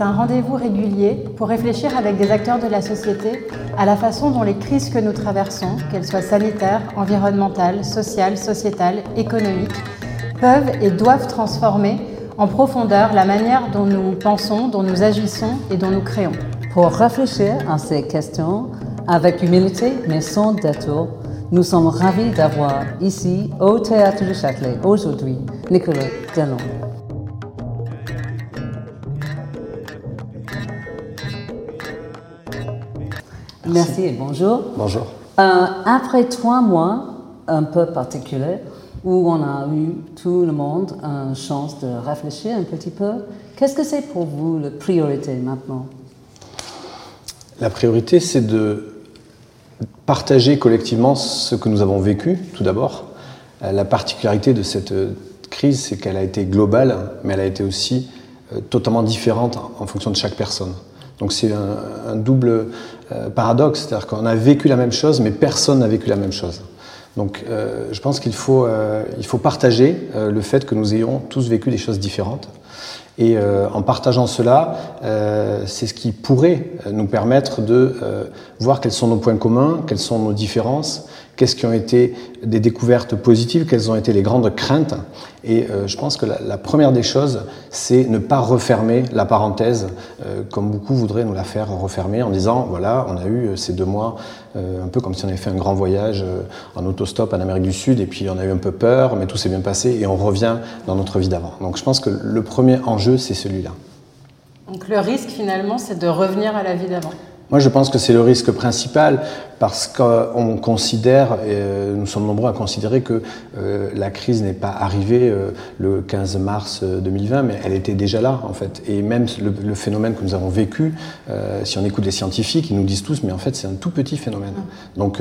c'est un rendez-vous régulier pour réfléchir avec des acteurs de la société à la façon dont les crises que nous traversons, qu'elles soient sanitaires, environnementales, sociales, sociétales, économiques, peuvent et doivent transformer en profondeur la manière dont nous pensons, dont nous agissons et dont nous créons. Pour réfléchir à ces questions avec humilité mais sans détour, nous sommes ravis d'avoir ici au Théâtre du Châtelet aujourd'hui Nicolas Denon. Merci et bonjour. Bonjour. Euh, après trois mois un peu particuliers où on a eu tout le monde une chance de réfléchir un petit peu, qu'est-ce que c'est pour vous la priorité maintenant? La priorité, c'est de partager collectivement ce que nous avons vécu, tout d'abord. Euh, la particularité de cette crise, c'est qu'elle a été globale, mais elle a été aussi euh, totalement différente en fonction de chaque personne. Donc c'est un, double euh, paradoxe, c'est-à-dire qu'on a vécu la même chose, mais personne n'a vécu la même chose. Donc euh, je pense qu'il faut, euh, partager le fait que nous ayons tous vécu des choses différentes. Et en partageant cela, c'est ce qui pourrait nous permettre de voir quels sont nos points communs, quelles sont nos différences, qu'est-ce qui ont été des découvertes positives, quelles ont été les grandes craintes. Et euh, je pense que la, première des choses, c'est ne pas refermer la parenthèse, euh, comme beaucoup voudraient nous la faire refermer, en disant, voilà, on a eu euh, ces deux mois, un peu comme si on avait fait un grand voyage en autostop en Amérique du Sud, et puis on a eu un peu peur, mais tout s'est bien passé, et on revient dans notre vie d'avant. Donc je pense que le premier enjeu, c'est celui-là. Donc le risque, finalement, c'est de revenir à la vie d'avant. Moi, je pense que c'est le risque principal parce qu'on considère, et euh, nous sommes nombreux à considérer que euh, la crise n'est pas arrivée euh, le 15 mars 2020, mais elle était déjà là en fait. Et même le, phénomène que nous avons vécu, si on écoute les scientifiques, ils nous disent tous, mais en fait c'est un tout petit phénomène. Donc,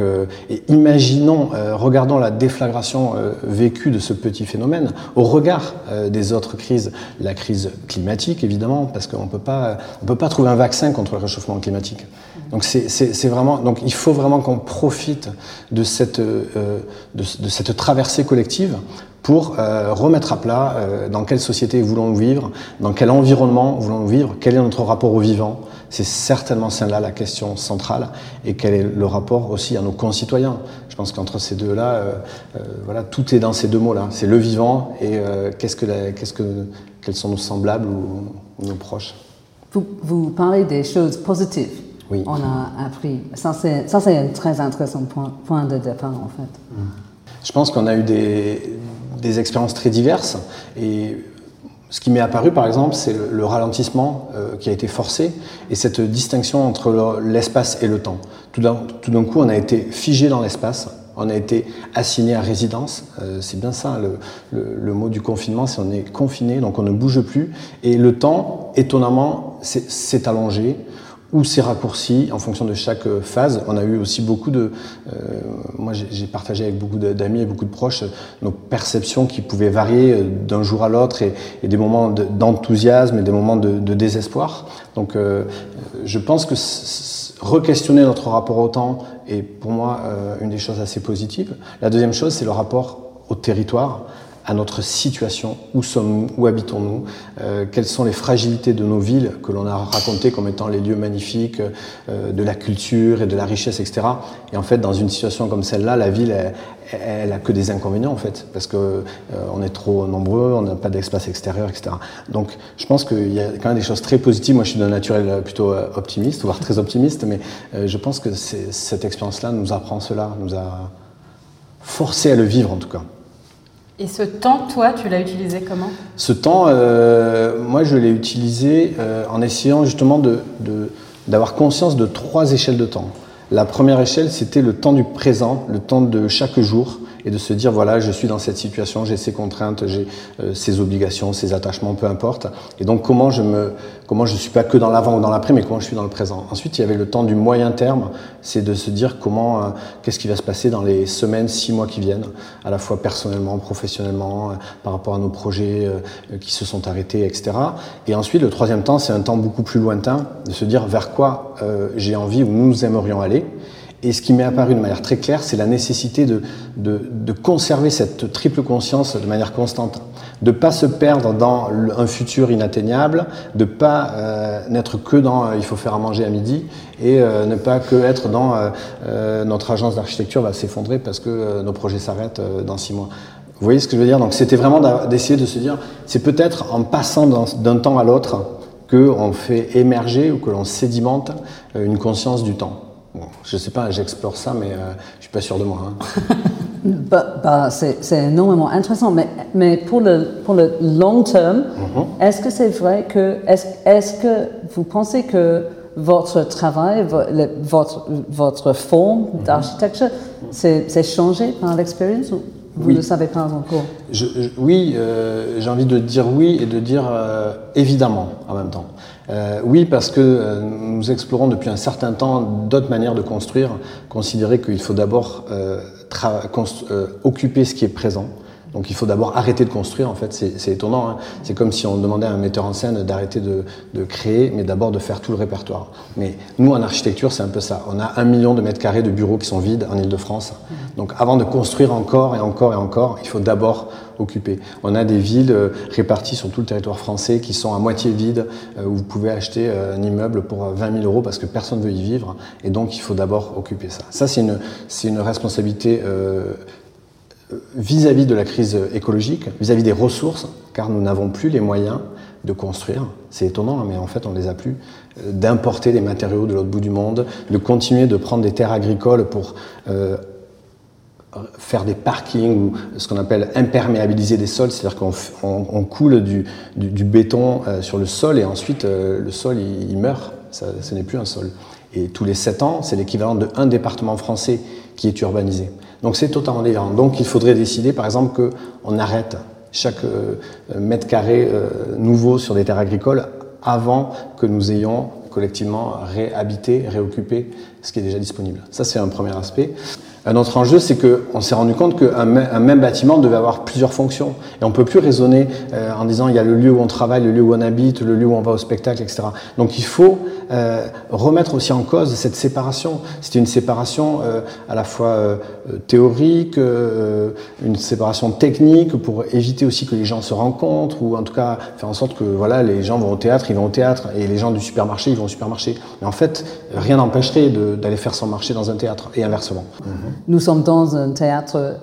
et imaginons, regardons la déflagration vécue de ce petit phénomène au regard des autres crises, la crise climatique évidemment, parce qu'on on peut pas trouver un vaccin contre le réchauffement climatique. Donc il faut vraiment qu'on profite de cette, euh, traversée collective pour euh, remettre à plat euh, dans quelle société voulons-nous vivre, dans quel environnement voulons-nous vivre, quel est notre rapport au vivant. C'est certainement celle-là la question centrale et quel est le rapport aussi à nos concitoyens. Je pense qu'entre ces deux-là, voilà, tout est dans ces deux mots-là. C'est le vivant et qu'est-ce que, qu'est-ce que, quels sont nos semblables ou, nos proches. Vous parlez des choses positives on a appris. Ça, c'est un très intéressant point, point, de départ, en fait. Mm. Je pense qu'on a eu des, des, expériences très diverses. Et ce qui m'est apparu, par exemple, c'est le, ralentissement euh, qui a été forcé et cette distinction entre l'espace et le temps. Tout d'un coup, on a été figé dans l'espace. On a été assigné à résidence, euh, c'est bien ça le, le, mot du confinement, c'est on est confiné, donc on ne bouge plus. Et le temps, étonnamment, s'est allongé ou c'est raccourci en fonction de chaque euh, phase. On a eu aussi beaucoup de... Euh, moi, j'ai partagé avec beaucoup d'amis et beaucoup de proches euh, nos perceptions qui pouvaient varier d'un jour à l'autre et, des moments d'enthousiasme et des moments de, désespoir. Donc, je pense que re-questionner notre rapport au temps est pour moi une des choses assez positives. La deuxième chose, c'est le rapport au territoire à notre situation, où sommes-nous, où habitons-nous, euh, quelles sont les fragilités de nos villes que l'on a racontées comme étant les lieux magnifiques euh, de la culture et de la richesse, etc. Et en fait, dans une situation comme celle-là, la ville, elle, a que des inconvénients en fait, parce que euh, est trop nombreux, on n'a pas d'espace extérieur, etc. Donc, je pense qu'il y a quand même des choses très positives. Moi, je suis d'un naturel plutôt optimiste, voire très optimiste, mais je pense que cette expérience-là nous apprend cela, nous a forcé à le vivre en tout cas. Et ce temps, toi, tu l'as utilisé comment? Ce temps, euh, moi, je l'ai utilisé euh, en essayant justement d'avoir conscience de trois échelles de temps. La première échelle, c'était le temps du présent, le temps de chaque jour et de se dire voilà, je suis dans cette situation, j'ai ces contraintes, j'ai euh, ces obligations, ces attachements, peu importe. Et donc comment je me, comment je suis pas que dans l'avant ou dans l'après, mais comment je suis dans le présent. Ensuite, il y avait le temps du moyen terme, c'est de se dire comment, euh, qu'est-ce qui va se passer dans les semaines, six mois qui viennent, à la fois personnellement, professionnellement, euh, par rapport à nos projets qui se sont arrêtés, etc. Et ensuite, le troisième temps, c'est un temps beaucoup plus lointain, de se dire vers quoi j'ai envie ou nous aimerions aller Et ce qui m'est apparu de manière très claire, c'est la nécessité de, de, conserver cette triple conscience de manière constante, de ne pas se perdre dans un futur inatteignable, de ne pas euh, n'être que dans euh, il faut faire à manger à midi et euh, ne pas que être dans notre agence d'architecture va s'effondrer parce que nos projets s'arrêtent dans six mois. Vous voyez ce que je veux dire? Donc c'était vraiment d'essayer de se dire, c'est peut-être en passant d'un temps à l'autre qu'on fait émerger ou que l'on sédimente une conscience du temps je ne sais pas, j'explore ça, mais euh, je ne suis pas sûr de moi. Hein. Bah, bah, c'est énormément intéressant, mais, mais pour, le, pour le long terme, mhm. est-ce que c'est vrai que, est-ce est que vous pensez que votre travail, votre, votre forme mhm. d'architecture, c'est changé par l'expérience ou vous ne le savez pas encore? Oui, euh, j'ai envie de dire oui et de dire euh, évidemment en même temps. Euh, oui, parce que euh, nous explorons depuis un certain temps d'autres manières de construire, considérer qu'il faut d'abord euh, occuper ce qui est présent. Donc il faut d'abord arrêter de construire, en fait, c'est étonnant. Hein. C'est comme si on demandait à un metteur en scène d'arrêter de, de, créer, mais d'abord de faire tout le répertoire. Mais nous, en architecture, c'est un peu ça. On a un million de mètres carrés de bureaux qui sont vides en Ile-de-France. Donc avant de construire encore et encore et encore, il faut d'abord occuper. On a des villes euh, réparties sur tout le territoire français qui sont à moitié vides, euh, où vous pouvez acheter euh, un immeuble pour 20 000 euros parce que personne ne veut y vivre. Et donc il faut d'abord occuper ça. Ça, c'est une, une responsabilité vis-à-vis de la crise écologique, vis-à-vis des ressources, car nous n'avons plus les moyens de construire. C'est étonnant, hein, mais en fait, on les a plus. D'importer des matériaux de l'autre bout du monde, de continuer de prendre des terres agricoles pour faire des parkings ou ce qu'on appelle imperméabiliser des sols, c'est-à-dire qu'on coule du, béton euh, sur le sol et ensuite le sol il, meurt, ça, ce n'est plus un sol. Et tous les 7 ans, c'est l'équivalent d'un département français qui est urbanisé. Donc c'est totalement délirant. Donc il faudrait décider par exemple qu'on arrête chaque euh, mètre carré euh, nouveau sur des terres agricoles avant que nous ayons collectivement réhabité, réoccupé ce qui est déjà disponible. Ça c'est un premier aspect. Un autre enjeu, c'est qu'on s'est rendu compte qu'un même bâtiment devait avoir plusieurs fonctions. Et on ne peut plus raisonner euh, en disant il y a le lieu où on travaille, le lieu où on habite, le lieu où on va au spectacle, etc. Donc il faut euh, remettre aussi en cause cette séparation. C'est une séparation euh, à la fois théorique, une séparation technique pour éviter aussi que les gens se rencontrent ou en tout cas faire en sorte que voilà, les gens vont au théâtre, ils vont au théâtre et les gens du supermarché, ils vont au supermarché. Mais en fait, rien n'empêcherait d'aller faire son marché dans un théâtre et inversement. Mhm. Nous sommes dans un théâtre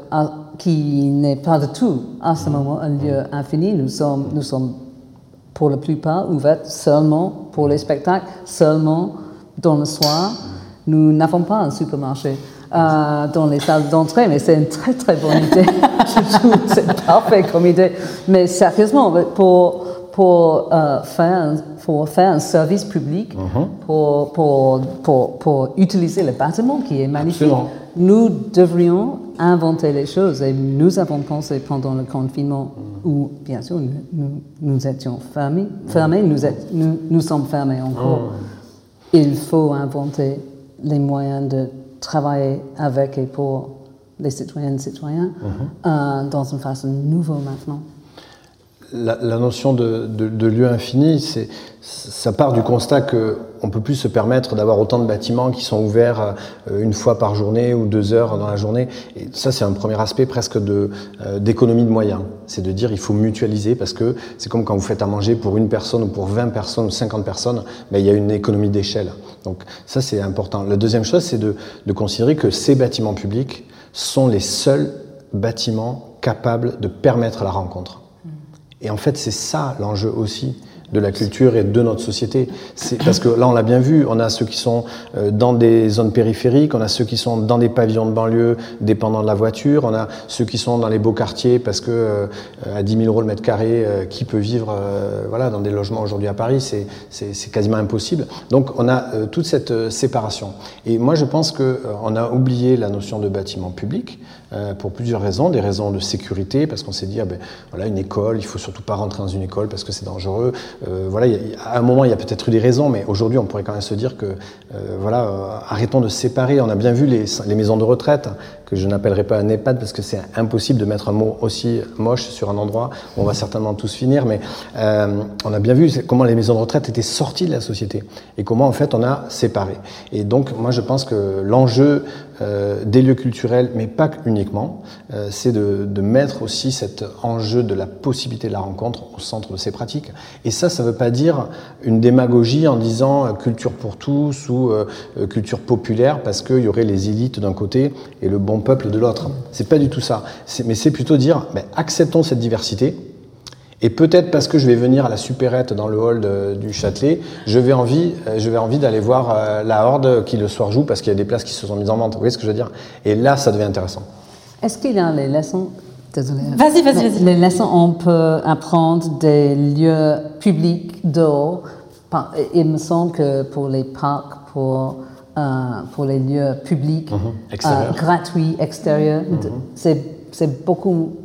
qui n'est pas du tout, à ce moment, un lieu infini. Nous sommes, nous sommes pour la plupart ouverts seulement pour les spectacles, seulement dans le soir. Nous n'avons pas un supermarché. Euh, dans les salles d'entrée, mais c'est une très très bonne idée. Je trouve c'est parfait comme idée. Mais sérieusement, pour, pour, euh, faire, pour faire un service public, mhm. pour, pour, pour, pour, utiliser le bâtiment qui est magnifique, nous devrions inventer les choses. Et nous avons pensé pendant le confinement, où bien sûr nous, nous, étions fermés, fermés nous, nous, nous, sommes fermés encore. Mm. Il faut inventer les moyens de travailler avec et pour les citoyennes et citoyens mm-hmm. euh, dans une façon nouvelle maintenant la, notion de, lieu infini, ça part du constat qu'on ne peut plus se permettre d'avoir autant de bâtiments qui sont ouverts euh, une fois par journée ou deux heures dans la journée. Et ça, c'est un premier aspect presque euh, d'économie de, moyens. C'est de dire il faut mutualiser parce que c'est comme quand vous faites à manger pour une personne ou pour 20 personnes ou 50 personnes, ben, il y a une économie d'échelle. Donc ça, c'est important. La deuxième chose, c'est de, de considérer que ces bâtiments publics sont les seuls bâtiments capables de permettre la rencontre. Et en fait, c'est ça l'enjeu aussi de la culture et de notre société. Parce que là, on l'a bien vu, on a ceux qui sont euh, dans des zones périphériques, on a ceux qui sont dans des pavillons de banlieue dépendant de la voiture, on a ceux qui sont dans les beaux quartiers parce que euh, à 10 000 euros le mètre carré, euh, qui peut vivre voilà, dans des logements aujourd'hui à Paris C'est quasiment impossible. Donc on a toute cette séparation. Et moi, je pense qu'on a oublié la notion de bâtiment public. Euh, pour plusieurs raisons. Des raisons de sécurité, parce qu'on s'est dit, ah ben, voilà, une école, il faut surtout pas rentrer dans une école parce que c'est dangereux. Euh, voilà, à un moment, il y a peut-être eu des raisons, mais aujourd'hui, on pourrait quand même se dire que, euh, voilà, arrêtons de séparer. On a bien vu les, les maisons de retraite, que je n'appellerai pas un EHPAD parce que c'est impossible de mettre un mot aussi moche sur un endroit où on va certainement tous finir, mais on a bien vu comment les maisons de retraite étaient sorties de la société et comment en fait on a séparé. Et donc moi je pense que l'enjeu euh, des lieux culturels, mais pas uniquement, euh, c'est de, de, mettre aussi cet enjeu de la possibilité de la rencontre au centre de ces pratiques. Et ça, ça ne veut pas dire une démagogie en disant euh, culture pour tous ou culture populaire parce qu'il y aurait les élites d'un côté et le bon peuple de l'autre. C'est pas du tout ça. Mais c'est plutôt dire, ben, acceptons cette diversité et peut-être parce que je vais venir à la supérette dans le hall du Châtelet, je vais envie, euh, je vais envie d'aller voir euh, la Horde qui le soir joue parce qu'il y a des places qui se sont mises en vente. Vous voyez ce que je veux dire? Et là, ça devient intéressant. Est-ce qu'il y a les leçons? Vas-y, vas-y, vas-y. Les leçons, on peut apprendre des lieux publics dehors. Il me semble que pour les parcs, pour, euh, pour les lieux publics, mhm. gratuits, extérieurs, mhm. c'est beaucoup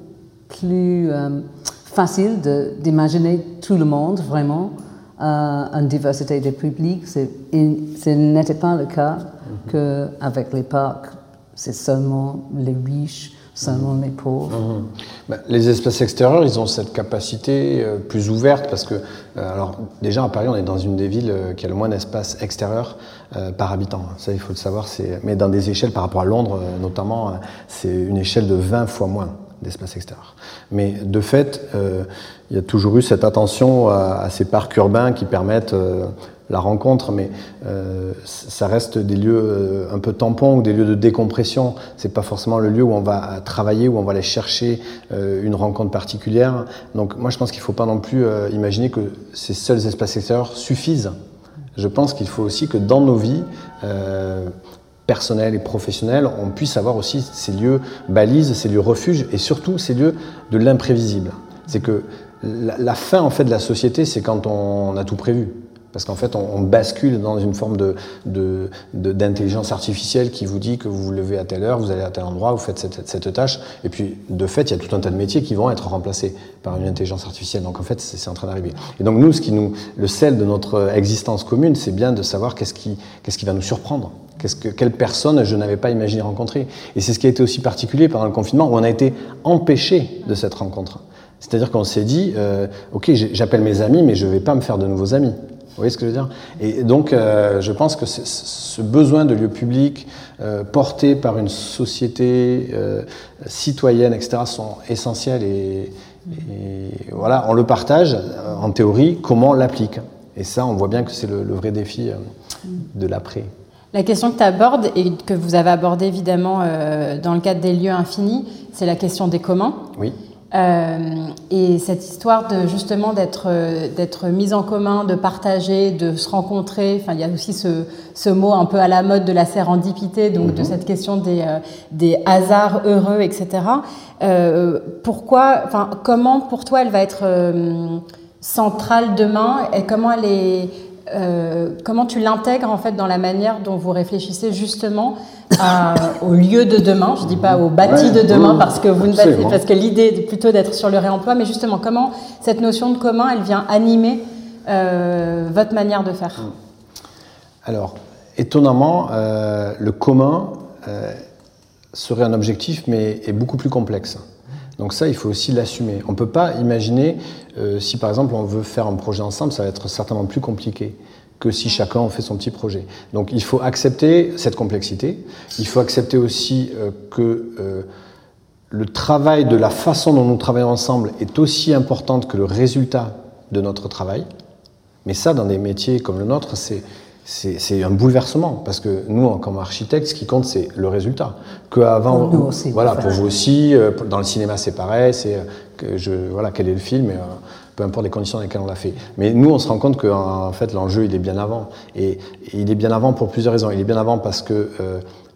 plus facile d'imaginer tout le monde, vraiment, euh, une diversité de publics. Ce n'était pas le cas mm qu'avec les parcs, c'est seulement les riches, pauvres. Mhm. Ben, les espaces extérieurs, ils ont cette capacité euh, plus ouverte parce que, euh, alors déjà à Paris, on est dans une des villes euh, qui a le moins d'espace extérieur par habitant. Ça, il faut le savoir. Mais dans des échelles par rapport à Londres, notamment, c'est une échelle de 20 fois moins d'espace extérieur. Mais de fait, il y a toujours eu cette attention à, ces parcs urbains qui permettent la rencontre, mais euh, ça reste des lieux un peu tampons ou des lieux de décompression. C'est pas forcément le lieu où on va travailler, où on va aller chercher une rencontre particulière. Donc moi, je pense qu'il faut pas non plus imaginer que ces seuls espaces extérieurs suffisent. Je pense qu'il faut aussi que dans nos vies, personnel et professionnel, on puisse avoir aussi ces lieux balises, ces lieux refuges et surtout ces lieux de l'imprévisible. C'est que la, fin en fait de la société, c'est quand on a tout prévu. Parce qu'en fait, on, bascule dans une forme d'intelligence artificielle qui vous dit que vous vous levez à telle heure, vous allez à tel endroit, vous faites cette, tâche. Et puis, de fait, il y a tout un tas de métiers qui vont être remplacés par une intelligence artificielle. Donc, en fait, c'est en train d'arriver. Et donc, nous, le sel de notre existence commune, c'est bien de savoir qu'est-ce qui, va nous surprendre. Que, quelle personne je n'avais pas imaginé rencontrer. Et c'est ce qui a été aussi particulier pendant le confinement, où on a été empêché de cette rencontre. C'est-à-dire qu'on s'est dit, euh, ok, j'appelle mes amis, mais je ne vais pas me faire de nouveaux amis. Vous voyez ce que je veux dire? Et donc, euh, je pense que ce besoin de lieux publics euh, porté par une société euh, citoyenne, etc., sont essentiels et, voilà, on le partage en théorie. Comment on l'applique Et ça, on voit bien que c'est le, le, vrai défi de l'après. La question que tu abordes et que vous avez abordée évidemment dans le cadre des lieux infinis, c'est la question des communs. Oui. Euh, et cette histoire de justement d'être d'être mise en commun, de partager, de se rencontrer. Enfin, il y a aussi ce, ce mot un peu à la mode de la sérendipité, donc de mhm. cette question des euh, des hasards heureux, etc. Euh, pourquoi, enfin, comment pour toi elle va être euh, centrale demain et comment elle est euh, comment tu l'intègres en fait dans la manière dont vous réfléchissez justement au lieu de demain? Je dis pas au bâti de demain parce que vous ne parce que l'idée est plutôt d'être sur le réemploi, mais justement comment cette notion de commun elle vient animer euh, votre manière de faire? Hmm. Alors étonnamment, euh, le commun serait un objectif, mais est beaucoup plus complexe. Donc ça, il faut aussi l'assumer. On ne peut pas imaginer, euh, si par exemple on veut faire un projet ensemble, ça va être certainement plus compliqué que si chacun fait son petit projet. Donc il faut accepter cette complexité. Il faut accepter aussi euh, que euh, le travail de la façon dont nous travaillons ensemble est aussi importante que le résultat de notre travail. Mais ça, dans des métiers comme le nôtre, c'est c'est un bouleversement parce que nous, comme architectes, ce qui compte, c'est le résultat. Que avant, pour nous aussi, voilà, pour vous aussi, euh, dans le cinéma, c'est pareil. C'est euh, que je, voilà, quel est le film, et, euh, peu importe les conditions dans lesquelles on l'a fait. Mais nous, on se rend compte que en fait, l'enjeu, il est bien avant, et, il est bien avant pour plusieurs raisons. Il est bien avant parce que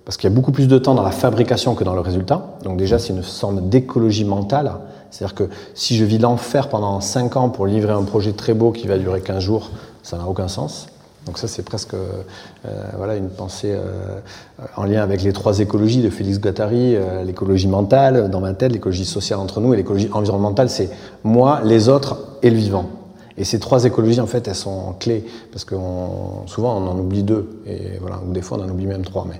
parce qu'il y a beaucoup plus de temps dans la fabrication que dans le résultat. Donc déjà, c'est une forme d'écologie mentale. C'est-à-dire que si je vis l'enfer pendant 5 ans pour livrer un projet très beau qui va durer 15 jours, ça n'a aucun sens. Donc ça, c'est presque voilà, une pensée en lien avec les trois écologies de Félix Guattari, l'écologie mentale dans ma tête, l'écologie sociale entre nous et l'écologie environnementale, c'est moi, les autres et le vivant. Et ces trois écologies, en fait, elles sont clés, parce que souvent on en oublie deux, et voilà, ou des fois on en oublie même trois. Mais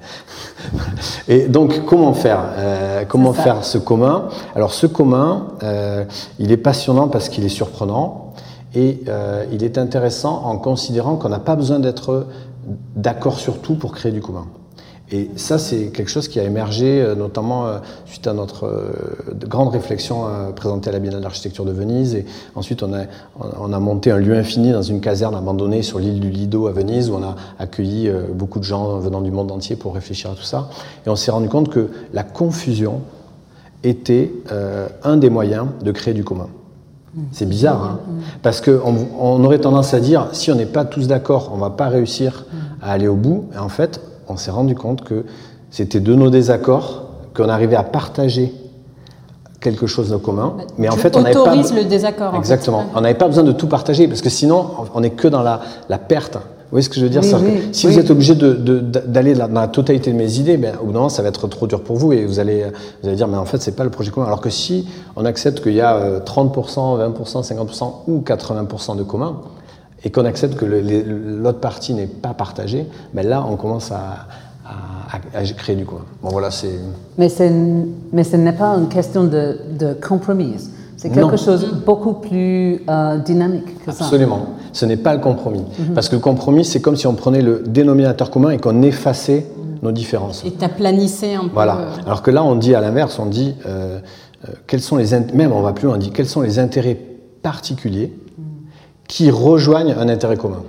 et donc, comment faire euh, Comment faire ce commun? Alors, ce commun, euh, il est passionnant parce qu'il est surprenant, et euh, il est intéressant en considérant qu'on n'a pas besoin d'être d'accord sur tout pour créer du commun. Et ça, c'est quelque chose qui a émergé euh, notamment euh, suite à notre grande réflexion présentée à la Biennale d'architecture de Venise. Et ensuite, on a monté un lieu infini dans une caserne abandonnée sur l'île du Lido à Venise, où on a accueilli beaucoup de gens venant du monde entier pour réfléchir à tout ça. Et on s'est rendu compte que la confusion était un des moyens de créer du commun. C'est bizarre, hein parce qu'on on aurait tendance à dire, si on n'est pas tous d'accord, on ne va pas réussir à aller au bout. Et en fait, on s'est rendu compte que c'était de nos désaccords qu'on arrivait à partager quelque chose de commun. Mais en fait, on n'avait pas le désaccord. Exactement. On n'avait pas besoin de tout partager parce que sinon, on n'est que dans la, perte. Vous voyez ce que je veux dire? Si vous êtes obligé d'aller dans la totalité de mes idées, ben, au bout d'un moment, ça va être trop dur pour vous et vous allez, vous allez dire, mais en fait, c'est pas le projet commun. Alors que si on accepte qu'il y a 30%, 20%, 50% ou 80% de commun, et qu'on accepte que l'autre partie n'est pas partagée, ben là, on commence à, créer du quoi. Bon, voilà, c'est. Mais, mais ce n'est pas une question de, de compromis. C'est quelque chose de beaucoup plus euh, dynamique que ça. Absolument. Ce n'est pas le compromis. Mhm. Parce que le compromis, c'est comme si on prenait le dénominateur commun et qu'on effaçait nos différences. Et t'aplanissais un peu. Voilà. Euh, Alors que là, on dit à l'inverse, on dit euh, quels sont les même on va plus loin, on dit quels sont les intérêts particuliers qui rejoignent un intérêt commun?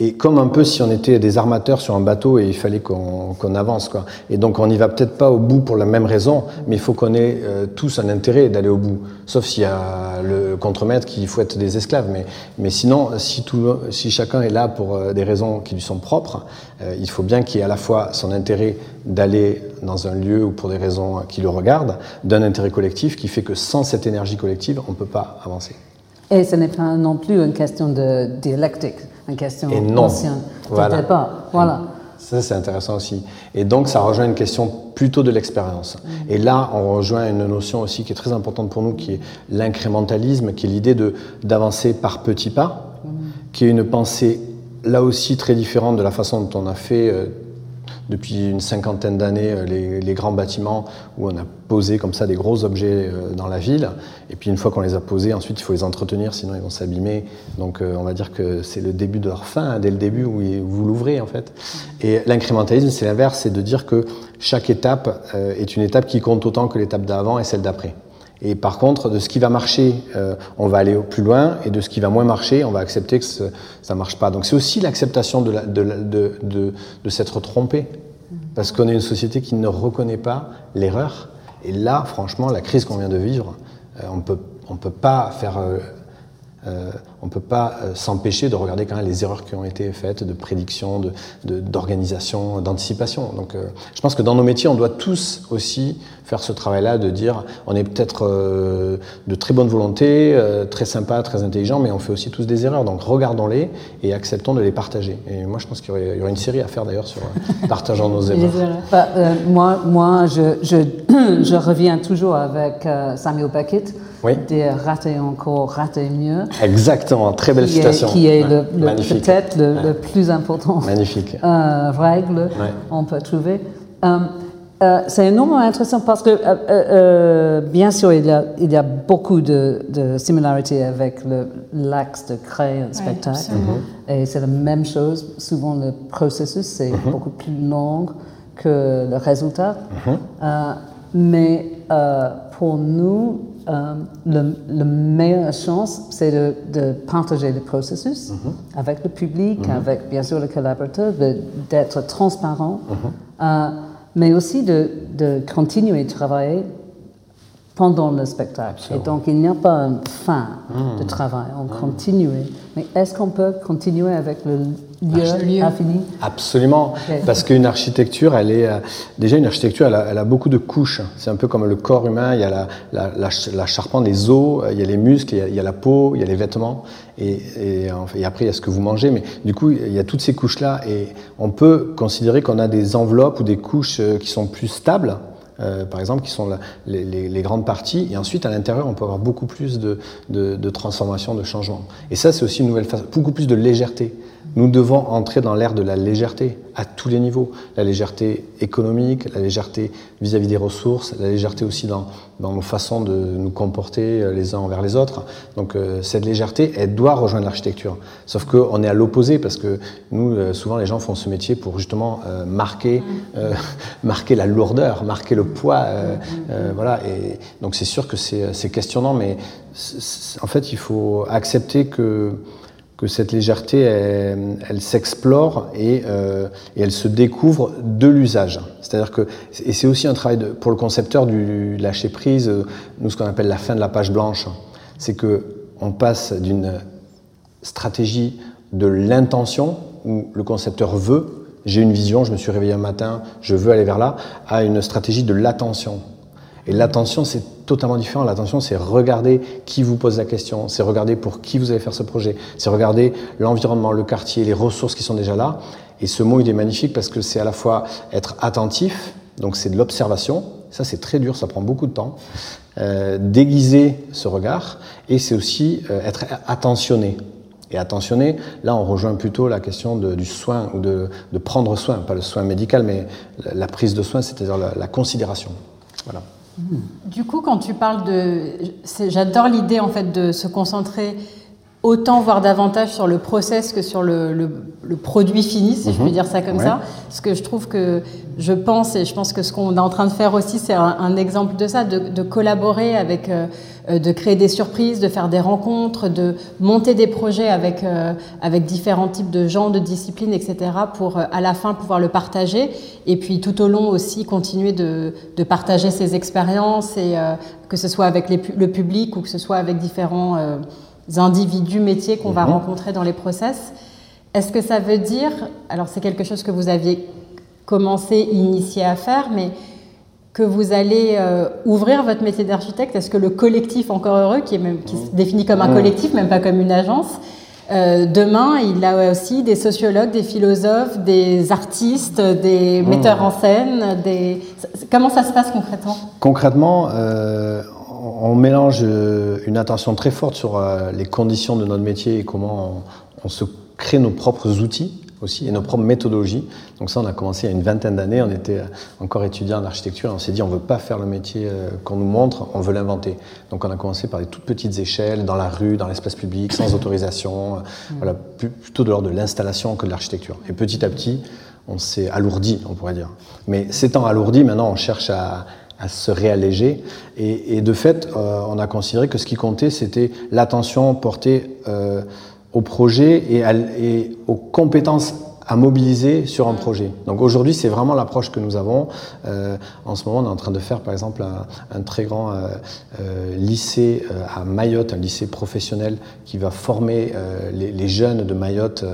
Et comme un peu si on était des armateurs sur un bateau et il fallait qu'on avance. Quoi. Et donc on n'y va peut-être pas au bout pour la même raison, mais il faut qu'on ait euh, tous un intérêt d'aller au bout. Sauf s'il y a le contremaître qui fouette des esclaves. Mais, mais sinon, si, tout, si chacun est là pour euh, des raisons qui lui sont propres, euh, il faut bien qu'il y ait à la fois son intérêt d'aller dans un lieu ou pour des raisons qui le regardent, d'un intérêt collectif qui fait que sans cette énergie collective, on ne peut pas avancer. Et ce n'est pas non plus une question de dialectique, une question ancienne. Voilà. Pas. Voilà. Ça, c'est intéressant aussi. Et donc, ça rejoint une question plutôt de l'expérience. Mm. Et là, on rejoint une notion aussi qui est très importante pour nous, qui est l'incrémentalisme, qui est l'idée d'avancer par petits pas, mm. qui est une pensée là aussi très différente de la façon dont on a fait euh, depuis une cinquantaine d'années euh, les, grands bâtiments où on a posé comme ça des gros objets euh, dans la ville. Et puis une fois qu'on les a posés, ensuite il faut les entretenir, sinon ils vont s'abîmer. Donc euh, on va dire que c'est le début de leur fin, hein, dès le début où vous l'ouvrez en fait. Et l'incrémentalisme, c'est l'inverse, c'est de dire que chaque étape est une étape qui compte autant que l'étape d'avant et celle d'après. Et par contre, de ce qui va marcher, on va aller plus loin, et de ce qui va moins marcher, on va accepter que ça ne marche pas. Donc c'est aussi l'acceptation de, de, de, de s'être trompé. Parce qu'on est une société qui ne reconnaît pas l'erreur. Et là, franchement, la crise qu'on vient de vivre, euh, on peut, ne peut pas faire euh, euh, on ne peut pas euh, s'empêcher de regarder quand même les erreurs qui ont été faites de prédiction, d'organisation, de, d'anticipation. Donc euh, je pense que dans nos métiers, on doit tous aussi faire ce travail-là de dire on est peut-être de très bonne volonté, très sympa, très intelligent, mais on fait aussi tous des erreurs. Donc regardons-les et acceptons de les partager. Et moi, je pense qu'il y, aurait une série à faire d'ailleurs sur partageant nos erreurs. Bah, moi, moi je, je, je, reviens toujours avec Samuel Beckett oui. de rater encore, rater mieux. Exactement, très belle citation. qui est le, peut-être le, plus important Magnifique. Euh, règle on peut trouver. Euh, euh, c'est énormément intéressant parce que, bien sûr, il y a, il y a beaucoup de, similarités avec l'axe de créer un spectacle. Et c'est la même chose. Souvent, le processus, c'est mhm. beaucoup plus long que le résultat. Mhm. mais pour nous, euh, le, la meilleure chance, c'est de, partager le processus mhm. avec le public, mhm. avec bien sûr le collaborateur, d'être transparent, mhm. euh, mais aussi de, de, continuer à travailler pendant le spectacle. Et donc, il n'y a pas une fin de travail, on continue. Mais est-ce qu'on peut continuer avec le lieu, infini Absolument, parce qu'une architecture, elle est euh, déjà une architecture, elle a, beaucoup de couches. C'est un peu comme le corps humain. Il y a la, charpente, les os, il y a les muscles, il y a, la peau, il y a les vêtements, et, et, après il y a ce que vous mangez. Mais du coup, il y a toutes ces couches-là, et on peut considérer qu'on a des enveloppes ou des couches euh, qui sont plus stables euh, par exemple, qui sont les, grandes parties. Et ensuite, à l'intérieur, on peut avoir beaucoup plus de, de, de transformation, de changement. Et ça, c'est aussi une nouvelle façon, beaucoup plus de légèreté. Nous devons entrer dans l'ère de la légèreté à tous les niveaux. La légèreté économique, la légèreté vis-à-vis des ressources, la légèreté aussi dans, dans, nos façons de nous comporter euh, les uns envers les autres. Donc euh, cette légèreté, elle doit rejoindre l'architecture. Sauf qu'on est à l'opposé parce que nous, euh, souvent, les gens font ce métier pour justement marquer, marquer la lourdeur, marquer le poids. voilà. Et donc c'est sûr que c'est questionnant, mais en fait, il faut accepter que que cette légèreté, elle, s'explore euh, et, elle se découvre de l'usage. C'est-à-dire que, et c'est aussi un travail pour le concepteur du lâcher prise, nous ce qu'on appelle la fin de la page blanche, c'est que on passe d'une stratégie de l'intention où le concepteur veut, j'ai une vision, je me suis réveillé un matin, je veux aller vers là, à une stratégie de l'attention. Et l'attention, c'est totalement différent. L'attention, c'est regarder qui vous pose la question, c'est regarder pour qui vous allez faire ce projet, c'est regarder l'environnement, le quartier, les ressources qui sont déjà là. Et ce mot, il est magnifique parce que c'est à la fois être attentif, donc c'est de l'observation, ça c'est très dur, ça prend beaucoup de temps, euh, déguiser ce regard, et c'est aussi euh, être attentionné. Et attentionné, là on rejoint plutôt la question du soin, ou de, prendre soin, pas le soin médical, mais la, prise de soin, c'est-à-dire la, la considération. Voilà. Du coup, quand tu parles de... J'adore l'idée en fait de se concentrer autant, voire davantage sur le process que sur le, produit fini, si je peux mhm. dire ça comme ça. Parce que je trouve que, je pense, et je pense que ce qu'on est en train de faire aussi, c'est un, exemple de ça, de, collaborer avec, euh, euh, de créer des surprises, de faire des rencontres, de monter des projets avec, euh, avec différents types de gens, de disciplines, etc., pour à la fin pouvoir le partager. Et puis tout au long aussi continuer de, partager ses expériences, et que ce soit avec le public ou que ce soit avec différents individus métiers qu'on va mhm. rencontrer dans les process. Est-ce que ça veut dire, alors c'est quelque chose que vous aviez commencé, initié à faire, mais que vous allez euh, ouvrir votre métier d'architecte? Est-ce que le collectif Encore Heureux, qui, est même, qui se mhm. définit comme un mhm. collectif, même pas comme une agence, euh, demain, il a aussi des sociologues, des philosophes, des artistes, des metteurs en scène. Des... Comment ça se passe concrètement? Concrètement, euh, on mélange euh, une attention très forte sur euh, les conditions de notre métier et comment on, se crée nos propres outils aussi et nos propres méthodologies. Donc ça, on a commencé il y a une vingtaine d'années, on était encore étudiant en architecture et on s'est dit on ne veut pas faire le métier euh, qu'on nous montre, on veut l'inventer. Donc on a commencé par des toutes petites échelles, dans la rue, dans l'espace public, sans autorisation, voilà, plutôt de l'ordre de l'installation que de l'architecture. Et petit à petit, on s'est alourdi, on pourrait dire. Mais s'étant alourdi, maintenant on cherche à, à se réalléger. Et, de fait, euh, on a considéré que ce qui comptait, c'était l'attention portée euh, au projet et, et, aux compétences à mobiliser sur un projet. Donc aujourd'hui, c'est vraiment l'approche que nous avons. Euh, en ce moment, on est en train de faire, par exemple, un, très grand euh, euh, lycée à Mayotte, un lycée professionnel qui va former les, jeunes de Mayotte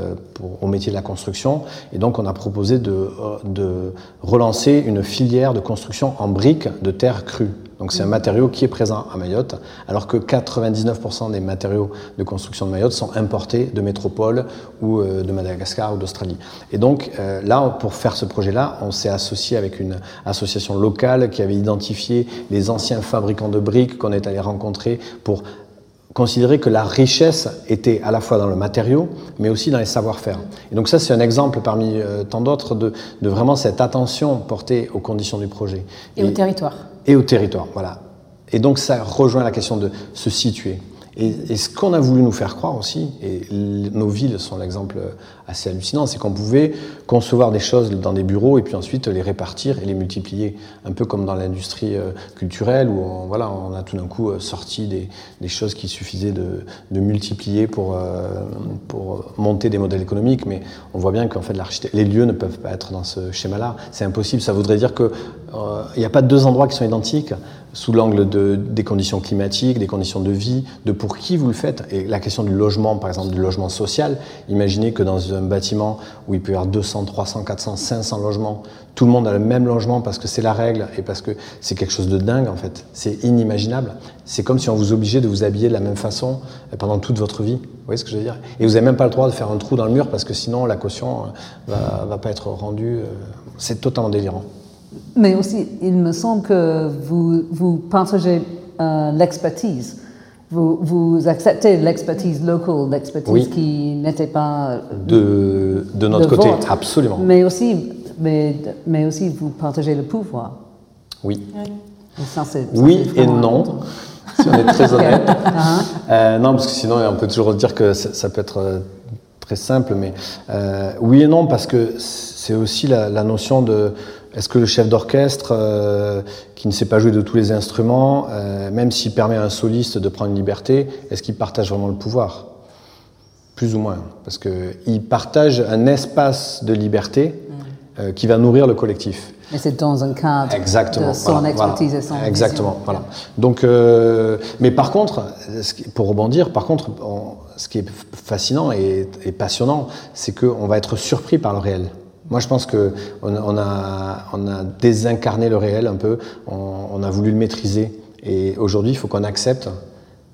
au métier de la construction. Et donc, on a proposé de, de relancer une filière de construction en briques de terre crue. Donc c'est un matériau qui est présent à Mayotte, alors que 99% des matériaux de construction de Mayotte sont importés de métropole ou euh, de Madagascar ou d'Australie. Et donc euh, là, pour faire ce projet-là, on s'est associé avec une association locale qui avait identifié les anciens fabricants de briques qu'on est allé rencontrer pour considérer que la richesse était à la fois dans le matériau, mais aussi dans les savoir-faire. Et donc ça, c'est un exemple parmi euh, tant d'autres de, de, vraiment cette attention portée aux conditions du projet. Et, et au territoire. Et au territoire, voilà. Et donc ça rejoint la question de se situer. Et, ce qu'on a voulu nous faire croire aussi, et nos villes sont l'exemple assez hallucinant, c'est qu'on pouvait concevoir des choses dans des bureaux et puis ensuite les répartir et les multiplier, un peu comme dans l'industrie euh, culturelle où on, voilà, on a tout d'un coup euh, sorti des, choses qui suffisaient de, multiplier pour, euh, pour monter des modèles économiques, mais on voit bien qu'en fait les lieux ne peuvent pas être dans ce schéma-là, c'est impossible, ça voudrait dire qu'il n'y a pas deux endroits qui sont identiques, sous l'angle de, des conditions climatiques, des conditions de vie, de pour qui vous le faites. Et la question du logement, par exemple, du logement social, imaginez que dans un bâtiment où il peut y avoir 200, 300, 400, 500 logements, tout le monde a le même logement parce que c'est la règle et parce que c'est quelque chose de dingue en fait. C'est inimaginable. C'est comme si on vous obligeait de vous habiller de la même façon pendant toute votre vie. Vous voyez ce que je veux dire? Et vous n'avez même pas le droit de faire un trou dans le mur parce que sinon la caution euh, va, va pas être rendue. Euh, c'est totalement délirant. Mais aussi, il me semble que vous, vous partagez euh, l'expertise. Vous, vous, acceptez l'expertise locale, l'expertise qui n'était pas de, de notre côté, absolument. Mais aussi, mais, mais aussi, vous partagez le pouvoir. Oui. oui et non. Si on est très honnête. Uh-huh. euh, non, parce que sinon, on peut toujours dire que ça, peut être euh, très simple, mais euh, oui et non, parce que c'est aussi la, la, notion de est-ce que le chef d'orchestre, euh, qui ne sait pas jouer de tous les instruments, euh, même s'il permet à un soliste de prendre une liberté, est-ce qu'il partage vraiment le pouvoir? Plus ou moins, parce qu'il partage un espace de liberté euh, qui va nourrir le collectif. Mais c'est dans un cadre Exactement, de son expertise et son Exactement, voilà. Donc, mais par contre, pour rebondir, par contre, ce qui est fascinant et, et passionnant, c'est qu'on va être surpris par le réel. Moi, je pense qu'on on a, désincarné le réel un peu, on, a voulu le maîtriser. Et aujourd'hui, il faut qu'on accepte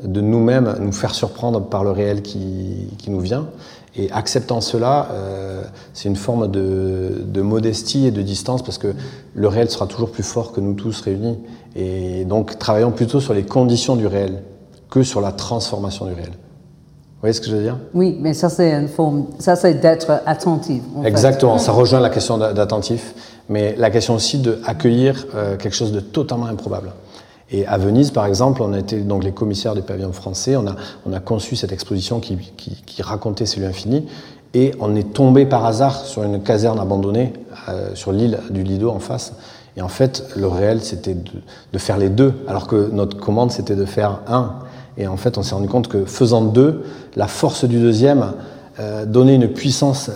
de nous-mêmes nous faire surprendre par le réel qui, nous vient. Et acceptant cela, euh, c'est une forme de, modestie et de distance parce que le réel sera toujours plus fort que nous tous réunis. Et donc, travaillons plutôt sur les conditions du réel que sur la transformation du réel. Vous voyez ce que je veux dire? Oui, mais ça c'est une forme, ça c'est d'être attentif. Exactement, ça rejoint la question d'attentif, mais la question aussi d'accueillir euh, quelque chose de totalement improbable. Et à Venise, par exemple, on a été donc les commissaires du pavillon français, on a, on a conçu cette exposition qui, qui, qui racontait celui infini, et on est tombé par hasard sur une caserne abandonnée euh, sur l'île du Lido en face. Et en fait, le réel, c'était de, de, faire les deux, alors que notre commande, c'était de faire un. Et en fait, on s'est rendu compte que faisant deux, la force du deuxième euh, donnait une puissance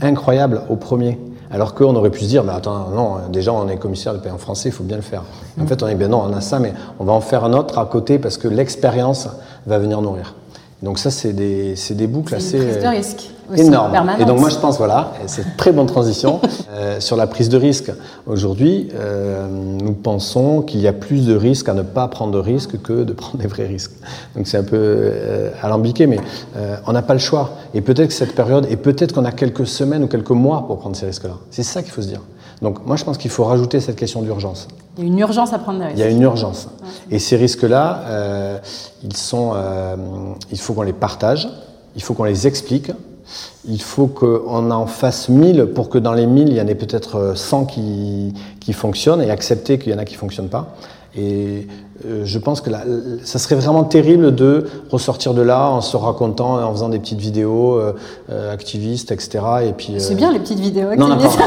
incroyable au premier. Alors qu'on aurait pu se dire, mais attends, non, déjà on est commissaire de paix en français, il faut bien le faire. En fait, on est bien non, on a ça, mais on va en faire un autre à côté parce que l'expérience va venir nourrir. Donc ça, c'est des, des, boucles assez une prise de risque énormes. Et donc moi, je pense, voilà, c'est une très bonne transition euh, sur la prise de risque. Aujourd'hui, euh, nous pensons qu'il y a plus de risques à ne pas prendre de risques que de prendre des vrais risques. Donc c'est un peu euh, alambiqué, mais euh, on n'a pas le choix. Et peut-être que cette période, et peut-être qu'on a quelques semaines ou quelques mois pour prendre ces risques-là. C'est ça qu'il faut se dire. Donc moi, je pense qu'il faut rajouter cette question d'urgence. Il y a une urgence à prendre des risques. Il y a une urgence. Et ces risques-là, euh, ils sont, euh, il faut qu'on les partage, il faut qu'on les explique, il faut qu'on en fasse 1000 pour que dans les 1000, il y en ait peut-être 100 qui, qui fonctionnent et accepter qu'il y en a qui ne fonctionnent pas. Et euh, je pense que là, ça serait vraiment terrible de ressortir de là en se racontant, en faisant des petites vidéos euh, euh activistes, etc. Et puis. C'est bien les petites vidéos activistes.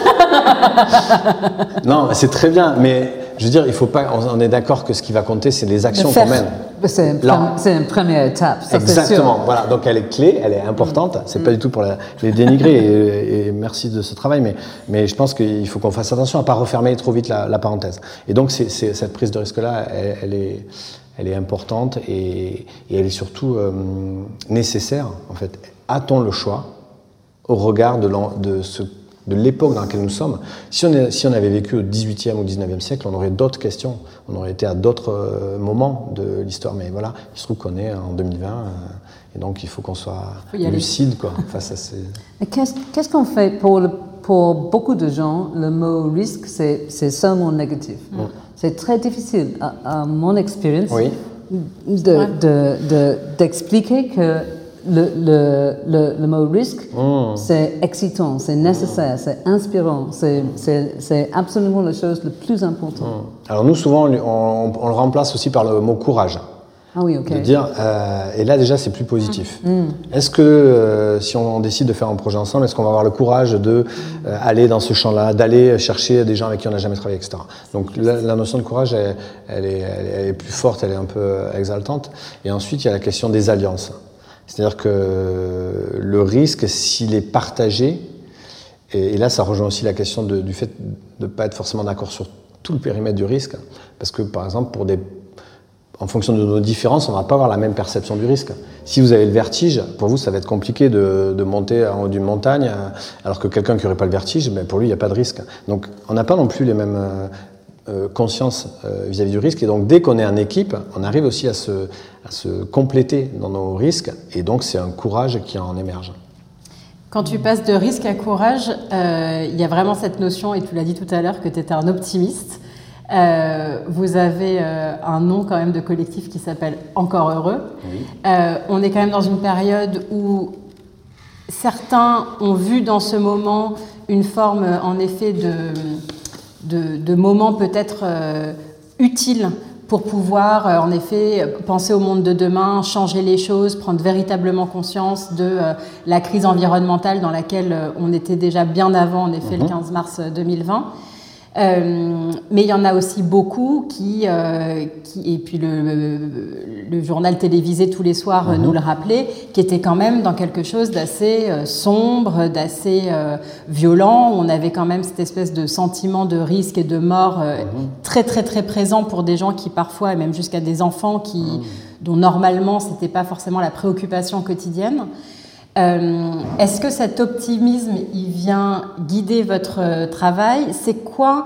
Non, non c'est très bien, mais je veux dire, il faut pas. On est d'accord que ce qui va compter, c'est les actions qu'on mène. C'est une, première étape. Ça Exactement. Voilà. Donc elle est clé, elle est importante. C'est mm. pas du tout pour les dénigrer et, et, merci de ce travail, mais mais je pense qu'il faut qu'on fasse attention à pas refermer trop vite la, la parenthèse. Et donc cette prise de risque là, elle, elle est elle est importante et, et elle est surtout euh, nécessaire. En fait, a-t-on le choix au regard de, de ce de l'époque dans laquelle nous sommes. Si on, si on avait vécu au XVIIIe ou XIXe siècle, on aurait d'autres questions, on aurait été à d'autres euh, moments de l'histoire. Mais voilà, il se trouve qu'on est en 2020, euh, et donc il faut qu'on soit lucide quoi, face à ces... Qu'est-ce qu'on fait pour, pour beaucoup de gens, le mot risque, c'est seulement négatif. Mm. C'est très difficile, à, mon expérience, oui. d'expliquer de, de, que le, le, le, mot risque, hmm. c'est excitant, c'est nécessaire, c'est inspirant, c'est absolument la chose la plus importante. Hmm. Alors nous, souvent, on, on, le remplace aussi par le mot courage. Ah oui, ok. De dire, euh, et là déjà c'est plus positif. Hmm. Est-ce que euh, si on, décide de faire un projet ensemble, est-ce qu'on va avoir le courage de euh, aller dans ce champ-là, d'aller chercher des gens avec qui on n'a jamais travaillé, etc. Donc la, la notion de courage, elle, elle, est, elle, est, plus forte, elle est un peu exaltante. Et ensuite il y a la question des alliances. C'est-à-dire que le risque, s'il est partagé, et, là ça rejoint aussi la question du fait de ne pas être forcément d'accord sur tout le périmètre du risque, parce que par exemple pour des en fonction de nos différences, on ne va pas avoir la même perception du risque. Si vous avez le vertige, pour vous, ça va être compliqué de, monter en haut d'une montagne, euh, alors que quelqu'un qui n'aurait pas le vertige, ben, pour lui, il n'y a pas de risque. Donc, on n'a pas non plus les mêmes euh, euh, consciences vis-à-vis du risque. Et donc, dès qu'on est en équipe, on arrive aussi à se, à se compléter dans nos risques. Et donc, c'est un courage qui en émerge. Quand tu passes de risque à courage, il y a vraiment cette notion, et tu l'as dit tout à l'heure, que tu étais un optimiste. Euh, vous avez euh, un nom quand même de collectif qui s'appelle Encore Heureux. Euh, on est quand même dans une période où certains ont vu dans ce moment une forme en effet de, de, moment peut-être utile pour pouvoir en effet penser au monde de demain, changer les choses, prendre véritablement conscience de la crise environnementale dans laquelle on était déjà bien avant en effet le 15 mhm. mars 2020. Euh, mais il y en a aussi beaucoup qui, euh, qui et puis le, le, journal télévisé tous les soirs mhm. nous le rappelait, qui était quand même dans quelque chose d'assez euh, sombre, d'assez violent. On avait quand même cette espèce de sentiment de risque et de mort mhm. très très très présent pour des gens qui parfois, et même jusqu'à des enfants qui, mhm. dont normalement c'était pas forcément la préoccupation quotidienne. Euh, est-ce que cet optimisme, il vient guider votre euh, travail? C'est quoi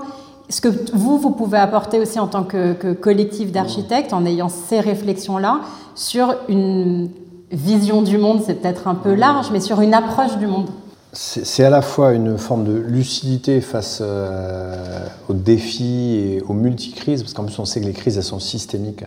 ce que vous, vous pouvez apporter aussi en tant que, collectif d'architectes en ayant ces réflexions-là sur une vision du monde, c'est peut-être un peu large, mais sur une approche du monde? C'est à la fois une forme de lucidité face euh, aux défis et aux multicrises, parce qu'en plus on sait que les crises elles sont systémiques.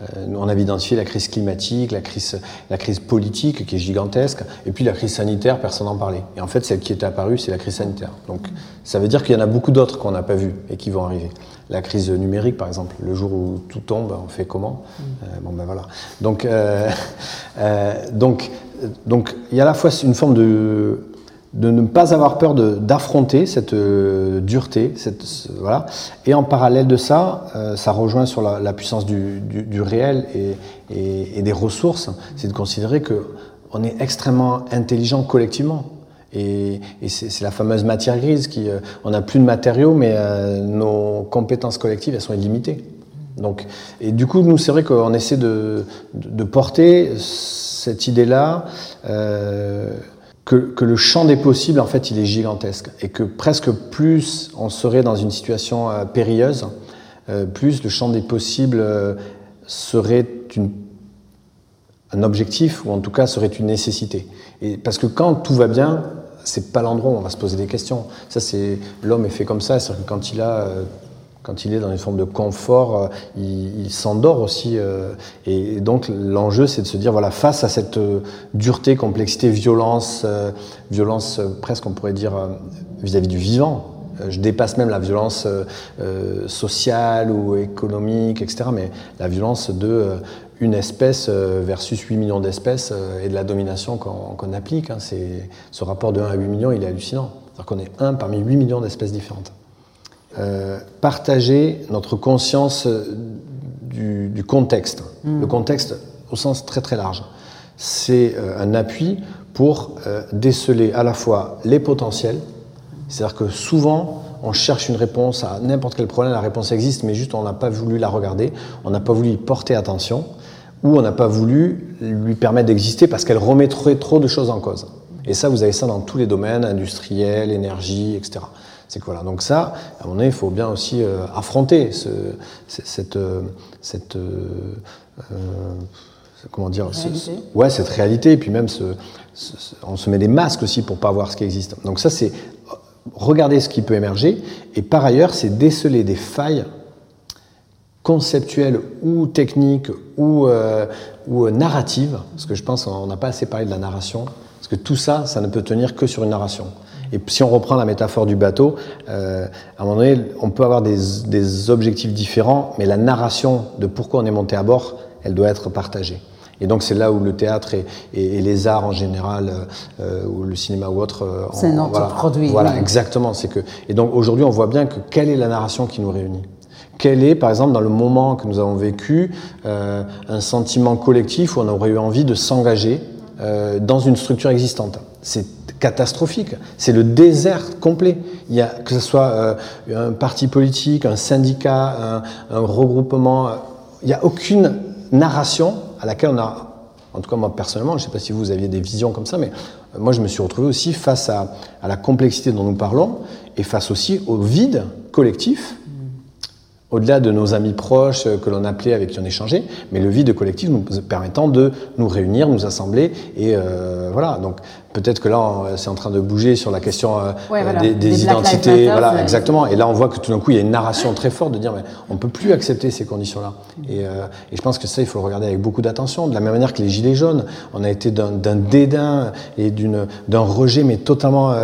Euh, on avait identifié la crise climatique, la crise, la crise politique qui est gigantesque, et puis la crise sanitaire, personne n'en parlait. Et en fait, celle qui est apparue, c'est la crise sanitaire. Donc ça veut dire qu'il y en a beaucoup d'autres qu'on n'a pas vues et qui vont arriver. La crise numérique, par exemple, le jour où tout tombe, on fait comment? Euh, Bon ben voilà. Donc, euh, donc, donc il y a à la fois une forme de de ne pas avoir peur d'affronter cette euh, dureté, cette, voilà. Et en parallèle de ça, euh, ça rejoint sur la, puissance du, du, réel et, et, des ressources, c'est de considérer que on est extrêmement intelligent collectivement. Et, c'est la fameuse matière grise qui, euh, on n'a plus de matériaux, mais nos compétences collectives, elles sont illimitées. Donc, et du coup, nous, c'est vrai qu'on essaie de, de, porter cette idée-là que, le champ des possibles, en fait, il est gigantesque. Et que presque plus on serait dans une situation euh, périlleuse, euh, plus le champ des possibles euh, serait un objectif, ou en tout cas serait une nécessité. Parce que quand tout va bien, c'est pas l'endroit où on va se poser des questions. Ça, c'est l'homme est fait comme ça. C'est-à-dire que quand il a quand il est dans une forme de confort, euh, il, s'endort aussi. Euh, et, donc l'enjeu, c'est de se dire, voilà, face à cette euh, dureté, complexité, violence, violence presque on pourrait dire vis-à-vis du vivant, je dépasse même la violence sociale ou économique, etc., mais la violence de une espèce versus 8 millions d'espèces et de la domination qu'on applique. Hein. ce rapport de 1 à 8 millions, il est hallucinant. C'est-à-dire est un parmi 8 millions d'espèces différentes. Euh, partager notre conscience du, contexte. Hmm. Le contexte au sens très très large. C'est euh, un appui pour euh, déceler à la fois les potentiels, c'est-à-dire que souvent on cherche une réponse à n'importe quel problème, la réponse existe, mais juste on n'a pas voulu la regarder, on n'a pas voulu y porter attention, ou on n'a pas voulu lui permettre d'exister parce qu'elle remettrait trop de choses en cause. Et ça, vous avez ça dans tous les domaines, industriels, énergie, etc. C'est voilà. Donc ça, à un moment donné, il faut bien aussi euh, affronter ce, cette, euh, cette euh, comment dire, ouais, cette réalité. Et puis même, ce, on se met des masques aussi pour pas voir ce qui existe. Donc ça, c'est regarder ce qui peut émerger. Et par ailleurs, c'est déceler des failles conceptuelles ou techniques ou, ou narratives, parce que je pense qu'on n'a pas assez parlé de la narration, parce que tout ça, ça ne peut tenir que sur une narration. Et si on reprend la métaphore du bateau, euh, à un moment donné, on peut avoir des, objectifs différents, mais la narration de pourquoi on est monté à bord, elle doit être partagée. Et donc c'est là où le théâtre et, les arts en général, euh, ou le cinéma ou autre, euh, c'est notre voilà, produit. Voilà, exactement. C'est que et donc aujourd'hui on voit bien que quelle est la narration qui nous réunit? Quel est, par exemple, dans le moment que nous avons vécu, un sentiment collectif où on aurait eu envie de s'engager dans une structure existante? C'est catastrophique. C'est le désert complet. Il y a, que ce soit euh, un parti politique, un syndicat, un, regroupement, il n'y a aucune narration à laquelle on a, en tout cas moi personnellement, je ne sais pas si vous aviez des visions comme ça, mais moi je me suis retrouvé aussi face à, à la complexité dont nous parlons et face aussi au vide collectif au-delà de nos amis proches euh, que l'on appelait, avec qui on échangeait, mais le vide collectif nous permettant de nous réunir, nous assembler, et euh, voilà. Donc peut-être que là, c'est en train de bouger sur la question euh, des, identités, voilà, exactement. Et là, on voit que tout d'un coup, il y a une narration très forte de dire, mais on peut plus accepter ces conditions-là. Et, et, je pense que ça, il faut le regarder avec beaucoup d'attention. De la même manière que les gilets jaunes, on a été d'un dédain et d'un rejet, mais totalement.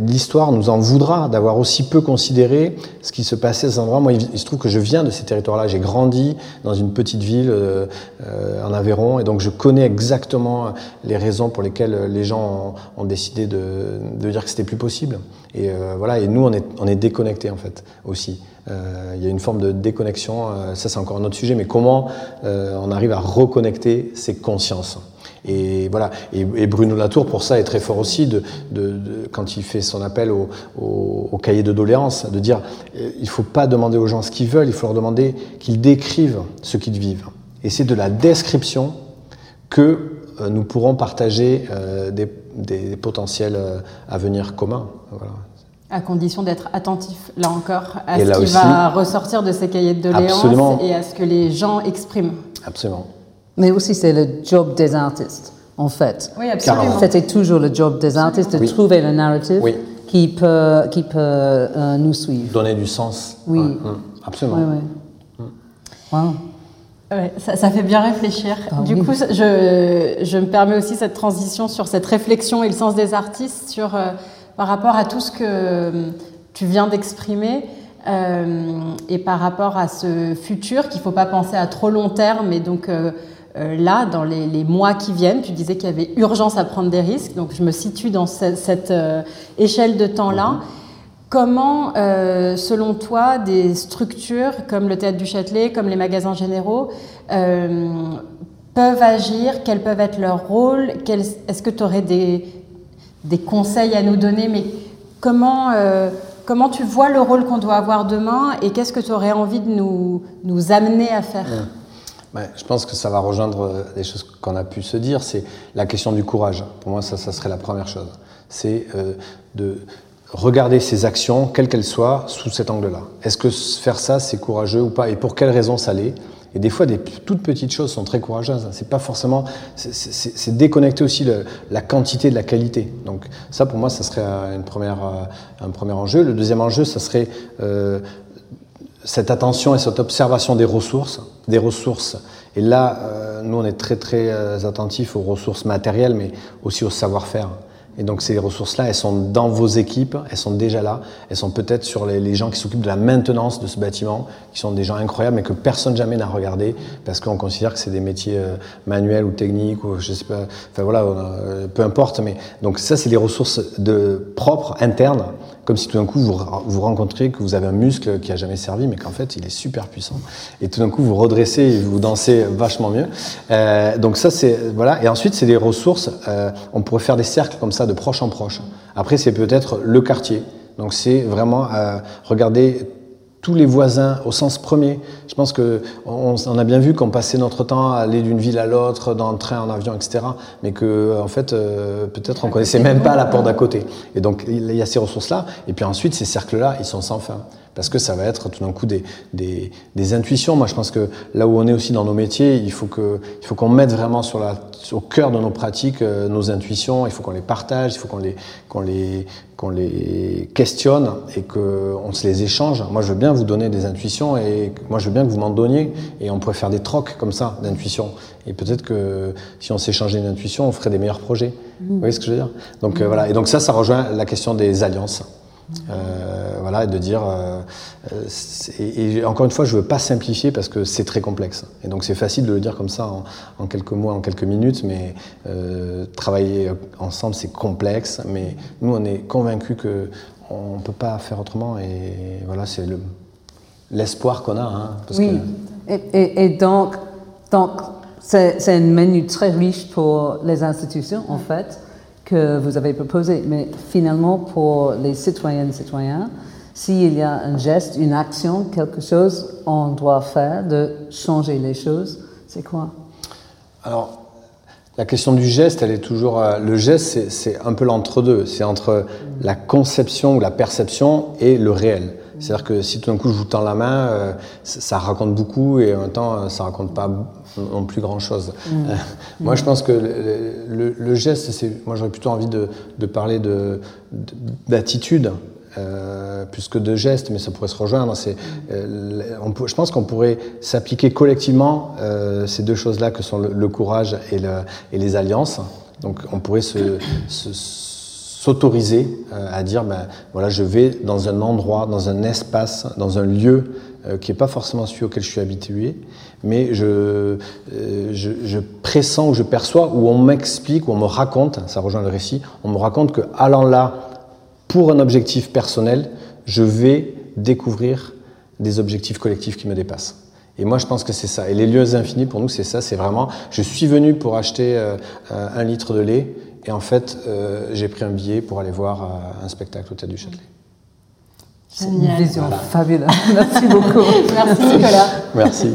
L'histoire nous en voudra d'avoir aussi peu considéré ce qui se passait à cet endroit. Moi, il se trouve que je viens de ces territoires-là. J'ai grandi dans une petite ville euh, euh, en Aveyron et donc je connais exactement les raisons pour lesquelles les gens ont, décidé de, dire que c'était plus possible. Et euh, voilà. Et nous, on est, on est déconnectés en fait aussi. il y a une forme de déconnexion. ça, c'est encore un autre sujet. Mais comment on arrive à reconnecter ces consciences? Et voilà. Et, Bruno Latour, pour ça, est très fort aussi, de, quand il fait son appel au, cahier de doléances, de dire euh, il ne faut pas demander aux gens ce qu'ils veulent, il faut leur demander qu'ils décrivent ce qu'ils vivent. Et c'est de la description que euh, nous pourrons partager euh, des, potentiels avenirs communs. À condition d'être attentif, là encore, à ce qui va ressortir de ces cahiers de doléances et à ce que les gens expriment. Absolument. Mais aussi, c'est le job des artistes, en fait. Oui, absolument. C'était toujours le job des artistes de trouver le narrative qui peut, qui peut euh, nous suivre. Donner du sens. Oui. Hum, absolument. Oui, oui. Wow. Ouais, ça, ça, fait bien réfléchir. Ah du coup, je, je, me permets aussi cette transition sur cette réflexion et le sens des artistes sur, euh, par rapport à tout ce que hum, tu viens d'exprimer. Euh, et par rapport à ce futur, qu'il ne faut pas penser à trop long terme, et donc euh, euh, là, dans les, mois qui viennent, tu disais qu'il y avait urgence à prendre des risques, donc je me situe dans cette, euh, échelle de temps-là. Mhm. Comment, euh, selon toi, des structures comme le Théâtre du Châtelet, comme les magasins généraux, peuvent agir? Quels peuvent être leurs rôles Est-ce que tu aurais des, des, conseils à nous donner? Mais comment, comment tu vois le rôle qu'on doit avoir demain et qu'est-ce que tu aurais envie de nous, nous amener à faire? Je pense que ça va rejoindre des choses qu'on a pu se dire. C'est la question du courage. Pour moi, ça, ça serait la première chose. C'est euh, de regarder ses actions, quelles qu'elles soient, sous cet angle-là. Est-ce que faire ça, c'est courageux ou pas Et pour quelles raisons ça l'est? Et des fois, des toutes petites choses sont très courageuses. C'est pas forcément, c'est déconnecter aussi la quantité de la qualité. Donc ça, pour moi, ça serait un premier enjeu. Le deuxième enjeu, ça serait euh, cette attention et cette observation des ressources, des ressources. Et là, euh, nous, on est très très euh, attentifs aux ressources matérielles, mais aussi au savoir-faire. Et donc ces ressources-là, elles sont dans vos équipes, elles sont déjà là, elles sont peut-être sur les, gens qui s'occupent de la maintenance de ce bâtiment, qui sont des gens incroyables, mais que personne jamais n'a regardé, parce qu'on considère que c'est des métiers euh, manuels ou techniques, ou je sais pas, enfin voilà, peu importe. Mais donc ça, c'est les ressources propres, internes, comme si tout d'un coup vous, vous rencontrez que vous avez un muscle qui a jamais servi, mais qu'en fait il est super puissant. Et tout d'un coup vous redressez et vous dansez vachement mieux. Euh, donc ça c'est voilà. Et ensuite c'est des ressources. Euh, on pourrait faire des cercles comme ça de proche en proche. Après c'est peut-être le quartier. Donc c'est vraiment euh, regarder tous les voisins au sens premier. Je pense que on, a bien vu qu'on passait notre temps à aller d'une ville à l'autre, dans le train, en avion, etc. Mais que en fait, euh, peut-être on connaissait même pas la porte d'à côté. Et donc il y a ces ressources-là. Et puis ensuite, ces cercles-là, ils sont sans fin parce que ça va être tout d'un coup des, des, des, intuitions. Moi, je pense que là où on est aussi dans nos métiers, il faut que il faut qu'on mette vraiment sur la, au cœur de nos pratiques euh, nos intuitions. Il faut qu'on les partage, il faut qu'on les qu'on les qu'on les questionne et qu'on se les échange. Moi, je veux bien vous donner des intuitions et moi, je veux bien que vous m'en donniez et on pourrait faire des trocs comme ça d'intuitions. Et peut-être que si on s'échangeait une intuition, on ferait des meilleurs projets. Vous voyez ce que je veux dire? Donc euh, voilà. Et donc ça, ça rejoint la question des alliances. Euh, voilà, et de dire. Euh, et, encore une fois, je ne veux pas simplifier parce que c'est très complexe. Et donc c'est facile de le dire comme ça en, quelques mois, en quelques minutes, mais euh, travailler ensemble, c'est complexe. Mais nous, on est convaincus qu'on ne peut pas faire autrement. Et voilà, c'est l'espoir qu'on a. Hein, oui, et, donc, donc c'est un menu très riche pour les institutions, en fait que vous avez proposé. Mais finalement, pour les citoyennes et citoyens, S'il y a un geste, une action, quelque chose on doit faire de changer les choses, c'est quoi? Alors, la question du geste, elle est toujours. Euh, le geste, c'est un peu l'entre-deux. C'est entre la conception ou la perception et le réel. C'est-à-dire que si tout d'un coup je vous tends la main, euh, ça raconte beaucoup et en même temps ça raconte pas non plus grand-chose. Mm. Euh, moi je pense que le, geste, c'est, moi j'aurais plutôt envie de, parler de, d'attitude. Euh, plus que de geste, mais ça pourrait se rejoindre. C'est, je pense qu'on pourrait s'appliquer collectivement ces deux choses-là que sont le, courage et, et, les alliances. Donc on pourrait se, se s'autoriser euh, à dire, ben, voilà, je vais dans un endroit, dans un espace, dans un lieu euh, qui n'est pas forcément celui auquel je suis habitué, mais euh, je, je, pressens ou je perçois, ou on m'explique, ou on me raconte, ça rejoint le récit, on me raconte que allant là pour un objectif personnel, je vais découvrir des objectifs collectifs qui me dépassent. Et moi, je pense que c'est ça. Et les lieux infinis, pour nous, c'est ça. C'est vraiment, je suis venu pour acheter un litre de lait et en fait, euh, j'ai pris un billet pour aller voir euh, un spectacle au Théâtre du Châtelet. C'est une vision fabuleuse. Merci beaucoup. Merci Nicolas. Merci.